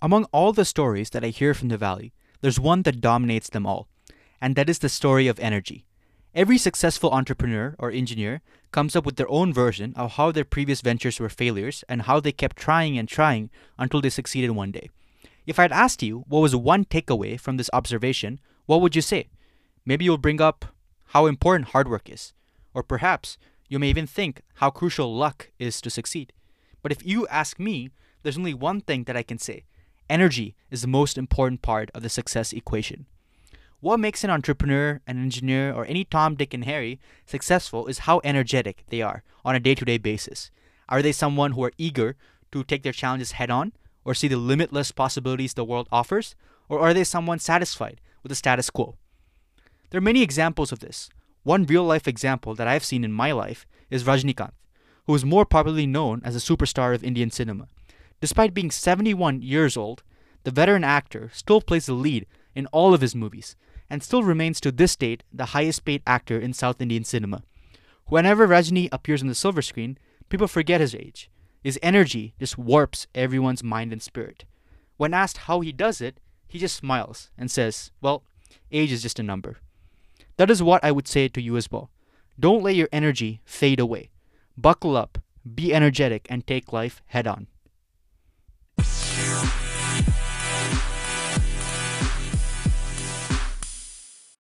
Among all the stories that I hear from the Valley, there's one that dominates them all, and that is the story of energy. Every successful entrepreneur or engineer comes up with their own version of how their previous ventures were failures and how they kept trying and trying until they succeeded one day. If I'd asked you what was one takeaway from this observation, what would you say? Maybe you'll bring up how important hard work is, or perhaps you may even think how crucial luck is to succeed. But if you ask me, there's only one thing that I can say energy is the most important part of the success equation. What makes an entrepreneur, an engineer, or any Tom, Dick, and Harry successful is how energetic they are on a day to day basis. Are they someone who are eager to take their challenges head on or see the limitless possibilities the world offers? Or are they someone satisfied with the status quo? There are many examples of this. One real life example that I've seen in my life is Rajnikant, who is more popularly known as a superstar of Indian cinema. Despite being 71 years old, the veteran actor still plays the lead in all of his movies and still remains to this date the highest paid actor in South Indian cinema. Whenever Rajni appears on the silver screen, people forget his age. His energy just warps everyone's mind and spirit. When asked how he does it, he just smiles and says, Well, age is just a number. That is what I would say to you as well. Don't let your energy fade away. Buckle up, be energetic, and take life head on.